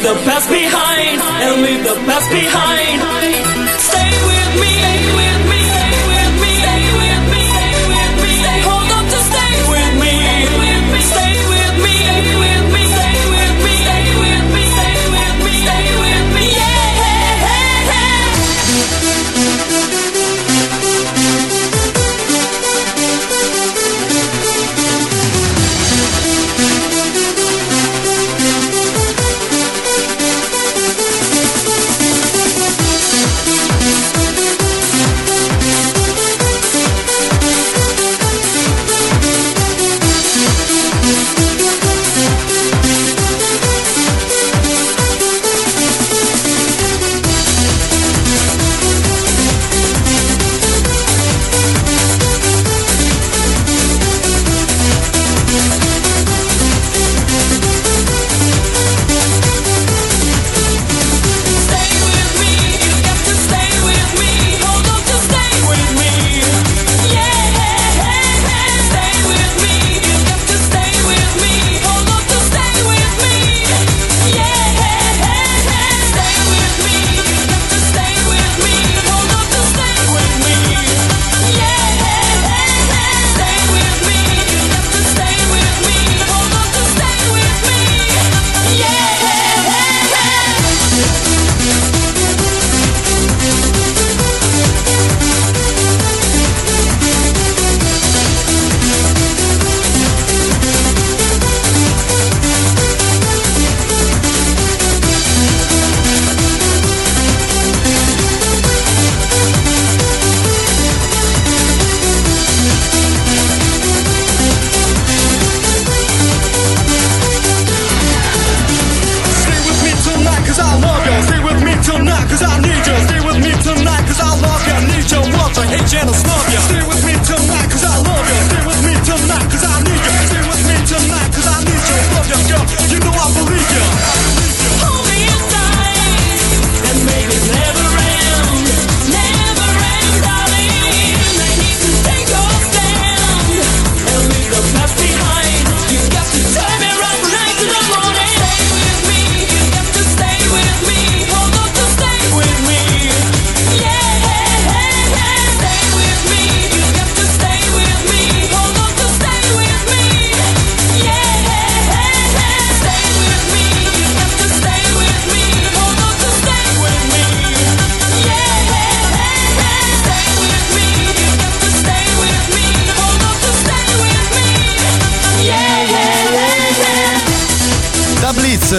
leave the past behind. And leave the past behind. Stay with me. Stay with.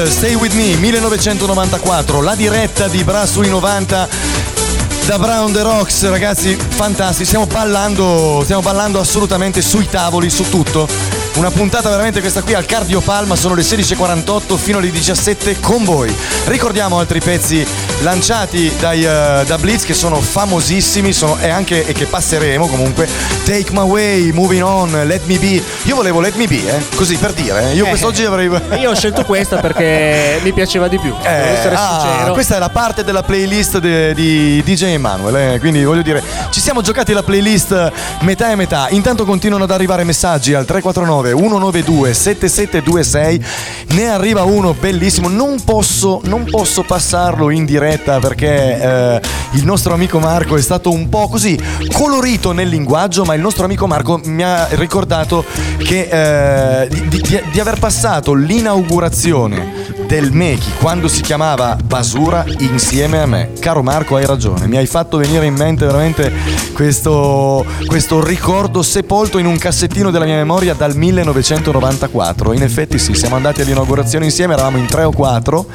Stay With Me, 1994, la diretta di Bra sui 90 da Brown The Rocks, ragazzi, fantastici, stiamo ballando, stiamo ballando assolutamente sui tavoli, su tutto. Una puntata veramente questa qui al Cardio Palma, sono le 16.48 fino alle 17 con voi. Ricordiamo altri pezzi lanciati dai, eh, da Blitz che sono famosissimi sono, e, anche, e che passeremo comunque. Take My Way, Moving On, Let Me Be. Io volevo Let Me Be, eh, così per dire. eh. Io Eh. quest'oggi avrei... Io ho scelto questa perché mi piaceva di più. Essere ah, sincero. questa è la parte della playlist de- di DJ Emanuele, eh, quindi voglio dire, ci siamo giocati la playlist metà e metà. Intanto continuano ad arrivare messaggi al 349 192 7726. Ne arriva uno bellissimo. Non posso, non posso passarlo in diretta perché eh, il nostro amico Marco è stato un po' così colorito nel linguaggio, ma il nostro amico Marco mi ha ricordato che eh, di, di- di aver passato l'inaugurazione del Mechi quando si chiamava Basura insieme a me. Caro Marco, hai ragione, mi hai fatto venire in mente veramente questo, questo ricordo sepolto in un cassettino della mia memoria dal 1994. In effetti sì, siamo andati all'inaugurazione insieme, eravamo in tre o quattro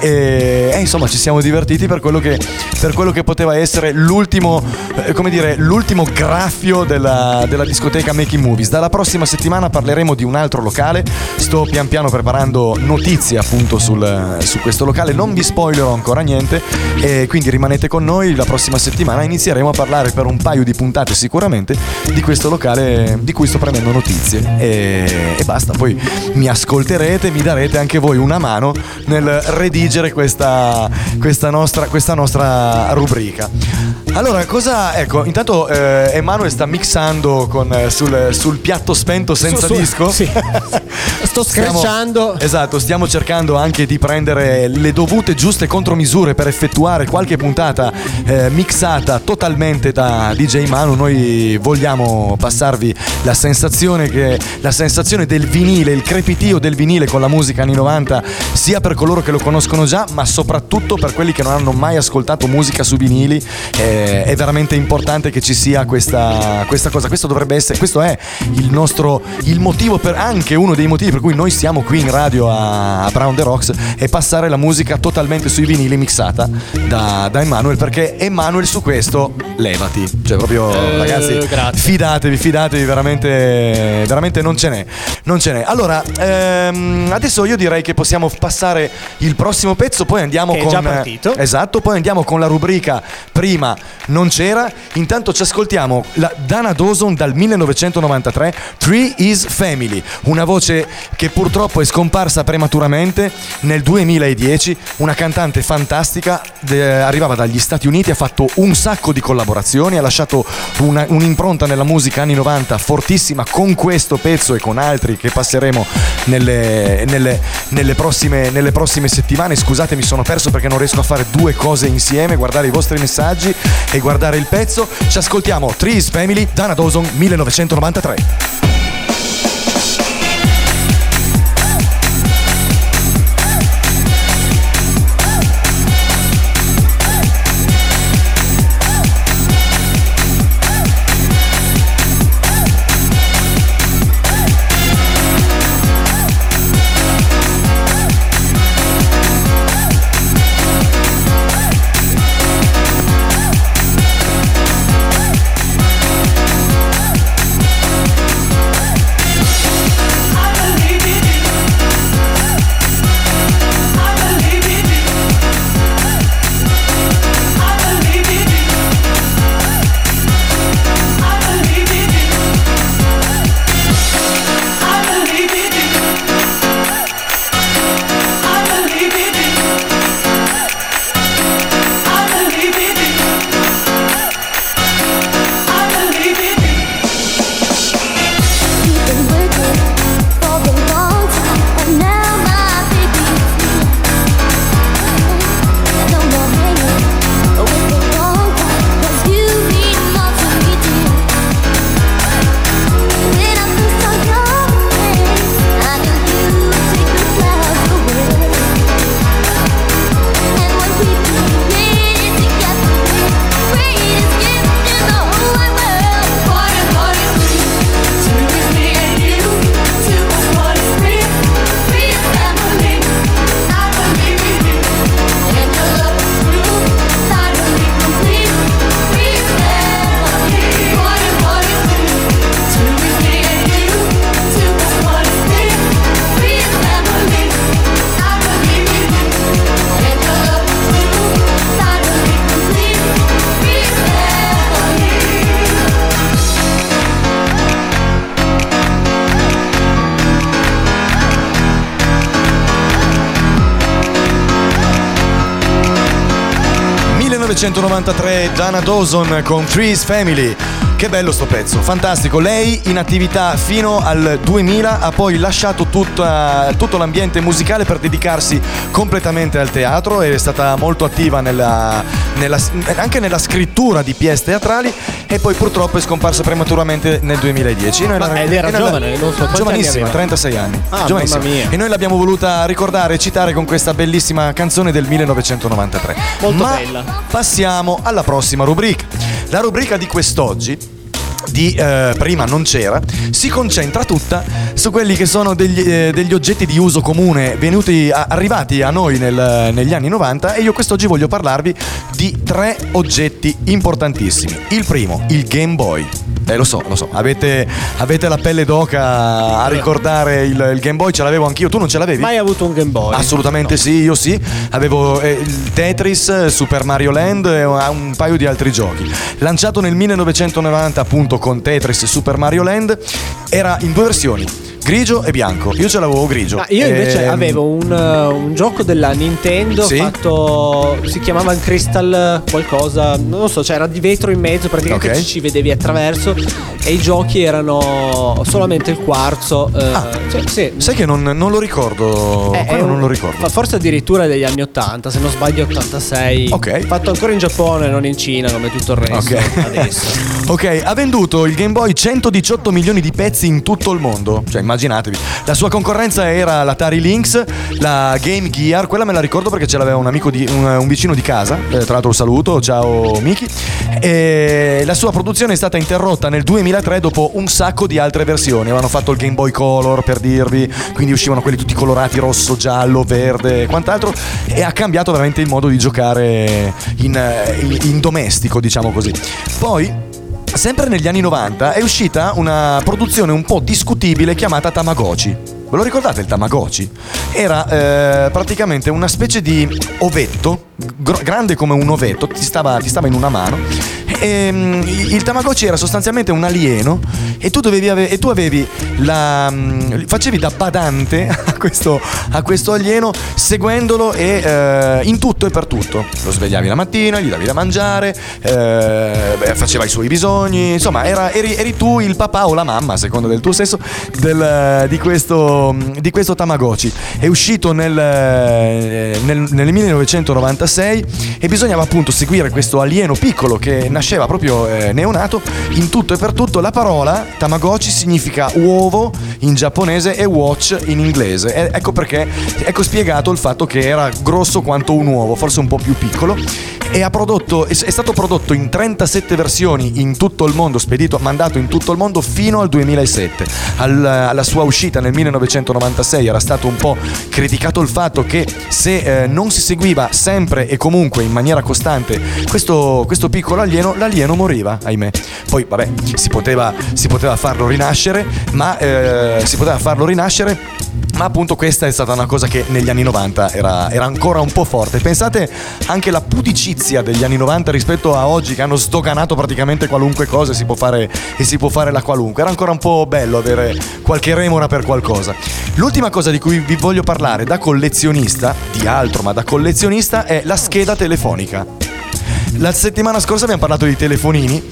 e, e insomma ci siamo divertiti per quello che, per quello che poteva essere l'ultimo, eh, come dire, l'ultimo graffio della, della discoteca Making Movies. Dalla prossima settimana parleremo di un altro locale, sto pian piano preparando notizie appunto sul- su questo locale, non vi spoilerò ancora niente e quindi rimanete con noi, la prossima settimana inizieremo a parlare per un paio di puntate sicuramente di questo locale di cui sto prendendo notizie. E, e basta, poi mi ascolterete, mi darete anche voi una mano nel redigere questa, questa, nostra, questa nostra rubrica. Allora, cosa. Ecco, intanto eh, Emanuele sta mixando con, eh, sul, sul piatto spento senza Su- su- disco. sì. Sto screcciando. Esatto, stiamo cercando anche di prendere le dovute giuste contromisure per effettuare qualche puntata eh, mixata totalmente da DJ Manu. Noi vogliamo passarvi la sensazione, che, la sensazione del vinile, il crepitio del vinile con la musica anni 90, sia per coloro che lo conoscono già, ma soprattutto per quelli che non hanno mai ascoltato musica su vinili. Eh, è veramente importante che ci sia questa, questa cosa. Questo dovrebbe essere, questo è il nostro, il motivo per, anche uno dei motivi per cui noi siamo qui in radio a, a Brown The Rocks e passare la musica totalmente sui vinili mixata da, da Emanuel perché Emanuel su questo levati. Cioè proprio Eh, ragazzi, grazie. fidatevi, fidatevi, veramente, veramente non ce n'è. Non ce n'è. Allora, ehm, adesso io direi che possiamo passare il prossimo pezzo, poi andiamo Che è con... partito. Esatto, poi andiamo con la rubrica Prima non c'era. Intanto ci ascoltiamo la Dana Dawson dal 1993, Tree is Family, una voce che purtroppo è scomparsa prematuramente nel 2010, una cantante fantastica, de- arrivava dagli Stati Uniti, ha fatto un sacco di collaborazioni, ha lasciato una- un'impronta nella musica anni 90 fortissima con questo pezzo e con altri che passeremo nelle, nelle- nelle prossime, nelle prossime settimane. Scusate, mi sono perso perché non riesco a fare due cose insieme, guardare i vostri messaggi e guardare il pezzo. Ci ascoltiamo Trees Family, Dana Dawson 1993. 1993 Dana Dawson con Trees Family. Che bello sto pezzo, fantastico. Lei in attività fino al 2000 ha poi lasciato tutta- tutto l'ambiente musicale per dedicarsi completamente al teatro e è stata molto attiva nella- nella- anche nella scrittura di pièce teatrali e poi purtroppo è scomparsa prematuramente nel 2010. Noi Ma- la- ed era giovane, non so, giovanissima, anni aveva? 36 anni. Ah, Giovanissima. mamma mia. E noi l'abbiamo voluta ricordare e citare con questa bellissima canzone del 1993. Molto Ma bella. passiamo alla prossima rubrica. La rubrica di quest'oggi di eh, prima non c'era, si concentra tutta su quelli che sono degli, eh, degli oggetti di uso comune venuti a- arrivati a noi nel- negli anni 90 e io quest'oggi voglio parlarvi di tre oggetti importantissimi. Il primo, il Game Boy. Eh lo so, lo so, avete, avete la pelle d'oca a ricordare il, il Game Boy, ce l'avevo anch'io, tu non ce l'avevi? Mai avuto un Game Boy? Assolutamente sì, io sì. Avevo eh, il Tetris, Super Mario Land e un paio di altri giochi. Lanciato nel 1990 appunto con Tetris e Super Mario Land, era in due versioni. Grigio e bianco. Io ce l'avevo grigio. Ma io invece Ehm, avevo un, uh, un gioco della Nintendo Sì? fatto. si chiamava Crystal qualcosa, non lo so, c'era di vetro in mezzo, praticamente Ok. ci, vedevi attraverso e i giochi erano solamente il quarzo. eh, cioè, sì. Sai che non, non lo ricordo. Eh, un- non lo ricordo. ma Forse addirittura degli anni 80, se non sbaglio 86. Ok. Fatto ancora in Giappone, non in Cina come tutto il resto Ok. adesso. Ok, ha venduto il Game Boy 118 milioni di pezzi in tutto il mondo. Cioè, immaginatevi. La sua concorrenza era l'Atari Lynx, la Game Gear. Quella me la ricordo perché ce l'aveva un amico di un, un vicino di casa. eh, tra l'altro, lo saluto. Ciao, Miki. E la sua produzione è stata interrotta nel 2003 dopo un sacco di altre versioni. Avevano fatto il Game Boy Color per dirvi, quindi uscivano quelli tutti colorati rosso, giallo, verde e quant'altro. E ha cambiato veramente il modo di giocare in, eh, in- in domestico, diciamo così. Poi. Sempre negli anni 90 è uscita una produzione un po' discutibile chiamata Tamagotchi. Ve lo ricordate il Tamagotchi? Era eh, praticamente una specie di ovetto, gro- grande come un ovetto, ti stava, ti stava in una mano. E, mm, il Tamagotchi era sostanzialmente un alieno e tu, ave- e tu avevi la. mm, facevi da badante a questo, a questo alieno seguendolo e eh, in tutto e per tutto. Lo svegliavi la mattina, gli davi da mangiare, eh, beh, faceva i suoi bisogni, insomma, era- eri, eri tu il papà o la mamma, a seconda del tuo sesso, del- di, questo, di questo Tamagotchi. È uscito nel, eh, nel, nel 1996 e bisognava appunto seguire questo alieno piccolo che nasceva proprio eh, neonato in tutto e per tutto. La parola Tamagotchi significa uovo in giapponese e watch in inglese. E ecco perché, ecco spiegato il fatto che era grosso quanto un uovo, forse un po' più piccolo. E prodotto, è stato prodotto in 37 versioni in tutto il mondo, spedito, mandato in tutto il mondo fino al 2007. Al- alla sua uscita nel 1996 era stato un po' criticato il fatto che se eh, non si seguiva sempre e comunque in maniera costante questo, questo piccolo alieno, l'alieno moriva, ahimè. Poi vabbè, si poteva, si poteva farlo rinascere, ma eh, si poteva farlo rinascere. Ma appunto questa è stata una cosa che negli anni 90 era, era ancora un po' forte. Pensate anche la pudicizia degli anni 90 rispetto a oggi che hanno sdoganato praticamente qualunque cosa e si può fare, e si può fare la qualunque. Era ancora un po' bello avere qualche remora per qualcosa. L'ultima cosa di cui vi voglio parlare da collezionista, di altro ma da collezionista, è la scheda telefonica. La settimana scorsa abbiamo parlato di telefonini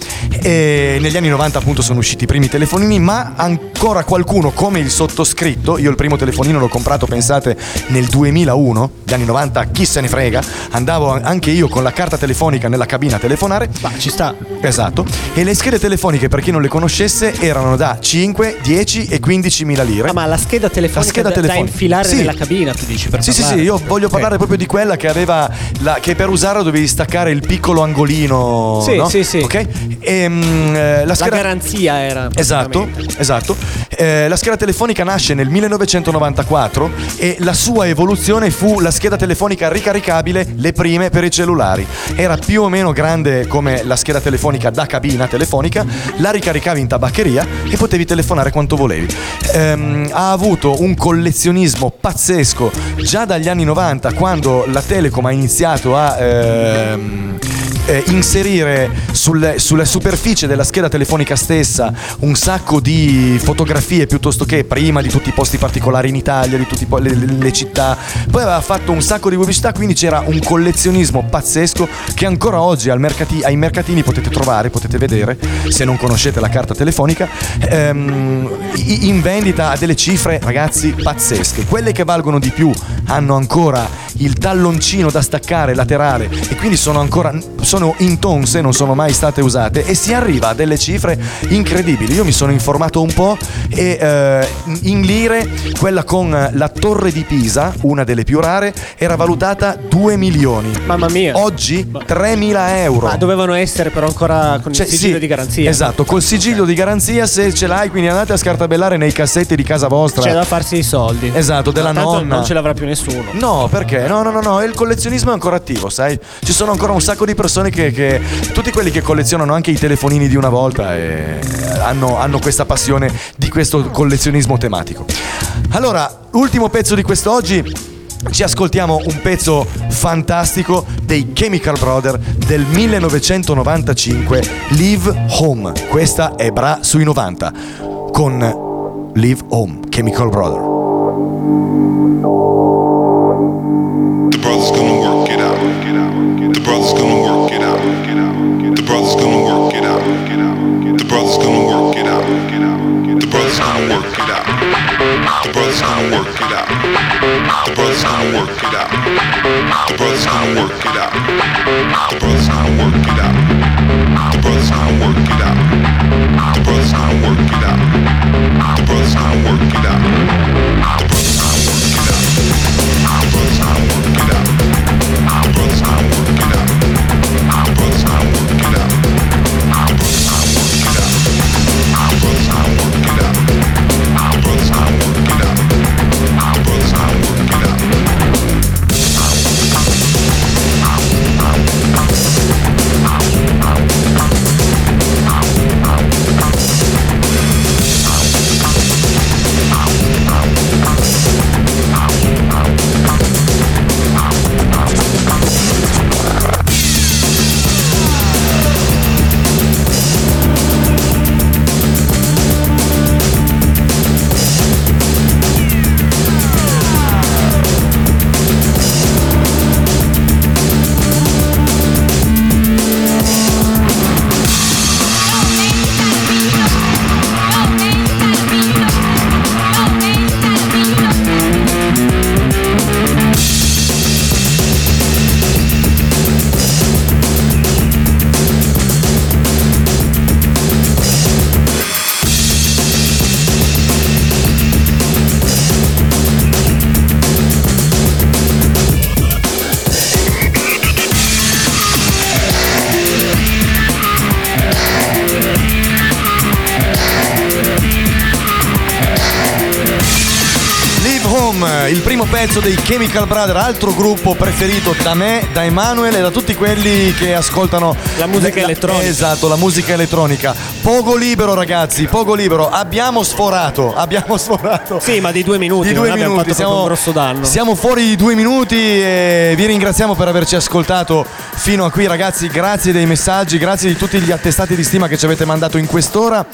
e negli anni 90 appunto sono usciti i primi telefonini, ma ancora qualcuno come il sottoscritto, io il primo telefonino l'ho comprato pensate nel 2001, gli anni 90 chi se ne frega, andavo anche io con la carta telefonica nella cabina a telefonare. Ma ci sta. Esatto. E le schede telefoniche per chi non le conoscesse erano da 5, 10 e 15 mila lire. Ah, ma la scheda telefonica, La scheda da- telefonica. da infilare Sì. nella cabina, tu dici per Sì, sì, parlare. sì, io voglio Ok. parlare proprio di quella che aveva la- che per usarla dovevi staccare il piccolo angolino. Sì, no? sì, sì. Ok? E, mm, eh, la La scheda garanzia era. Esatto, esatto. Eh, la scheda telefonica nasce nel 1994 e la sua evoluzione fu la scheda telefonica ricaricabile, le prime per i cellulari. Era più o meno grande come la scheda telefonica da cabina telefonica, la ricaricavi in tabaccheria e potevi telefonare quanto volevi. Ehm, ha avuto un collezionismo pazzesco già dagli anni 90 quando la Telecom ha iniziato a... ehm, eh, inserire sul- sulla superficie della scheda telefonica stessa un sacco di fotografie piuttosto che prima di tutti i posti particolari in Italia, di tutte le, le- città. Poi aveva fatto un sacco di pubblicità, quindi c'era un collezionismo pazzesco che ancora oggi mercati- ai mercatini potete trovare, potete vedere, se non conoscete la carta telefonica, ehm, in vendita a delle cifre, ragazzi, pazzesche. Quelle che valgono di più hanno ancora il talloncino da staccare laterale e quindi sono ancora sono intonse, non sono mai state usate e si arriva a delle cifre incredibili. Io mi sono informato un po' e eh, in lire quella con la torre di Pisa, una delle più rare, era valutata 2 milioni. Mamma mia. Oggi 3.000 euro. Ma dovevano essere però ancora con Cioè, il sigillo sì, di garanzia. Esatto, col sigillo di garanzia se ce l'hai, quindi andate a scartabellare nei cassetti di casa vostra. C'è da farsi i soldi. Esatto, della Tanto nonna. Non ce l'avrà più nessuno. No, perché? No, no, no, no, il collezionismo è ancora attivo, sai? Ci sono ancora un sacco di persone che, che- tutti quelli che collezionano anche i telefonini di una volta e hanno, hanno questa passione di questo collezionismo tematico. Allora, ultimo pezzo di quest'oggi. Ci ascoltiamo un pezzo fantastico dei Chemical Brother del 1995, Live Home. Questa è Bra sui 90 con Live Home, Chemical Brother. The brother's gonna work it out. The brother's gonna work it out. The brother's gonna work it out. The brother's gonna work it out. The brother's gonna work it out. The brother's gonna work it out. The brother's gonna work it out. The brother's gonna work it out. Pezzo dei Chemical Brother, altro gruppo preferito da me, da Emanuele e da tutti quelli che ascoltano La musica elettronica. Esatto, la musica elettronica. Poco libero, ragazzi, poco libero. Abbiamo sforato, abbiamo sforato. Sì, ma di due minuti. Di non due abbiamo minuti, fatto proprio un grosso danno. Siamo fuori di due minuti e vi ringraziamo per averci ascoltato fino a qui, ragazzi. Grazie dei messaggi, grazie di tutti gli attestati di stima che ci avete mandato in quest'ora.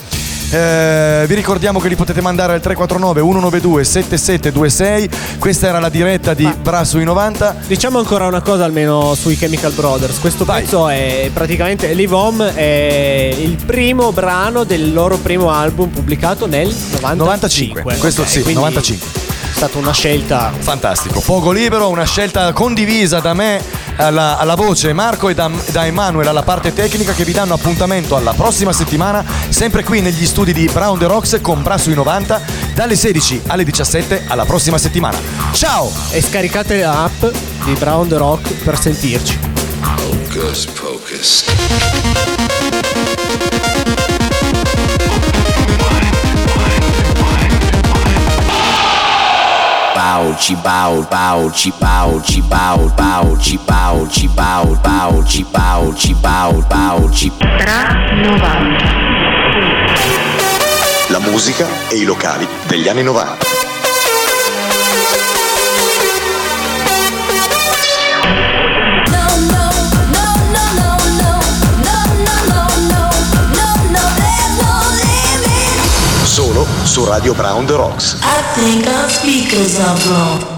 Eh, vi ricordiamo che li potete mandare al 349 192 7726. Questa era la diretta di Bra sui 90. Diciamo ancora una cosa almeno sui Chemical Brothers. Questo pezzo è praticamente Live Home è il primo brano del loro primo album pubblicato nel 95. 95, questo Ok, sì, quindi 95. È stata una scelta Fantastico, poco libero, una scelta condivisa da me alla, alla voce, Marco e da, da Emanuele alla parte tecnica che vi danno appuntamento alla prossima settimana, sempre qui negli studi di Brown The Rocks con Bra sui 90, dalle 16 alle 17 alla prossima settimana. Ciao! e scaricate l'app di Brown The Rock per sentirci. Hocus pocus. pau ci pau pau ci pau ci pau pau ci pau ci pau pau ci pau ci pau pau tra 90 la musica e i locali degli anni 90 Radio Brown The Rocks. I think our speakers are blown.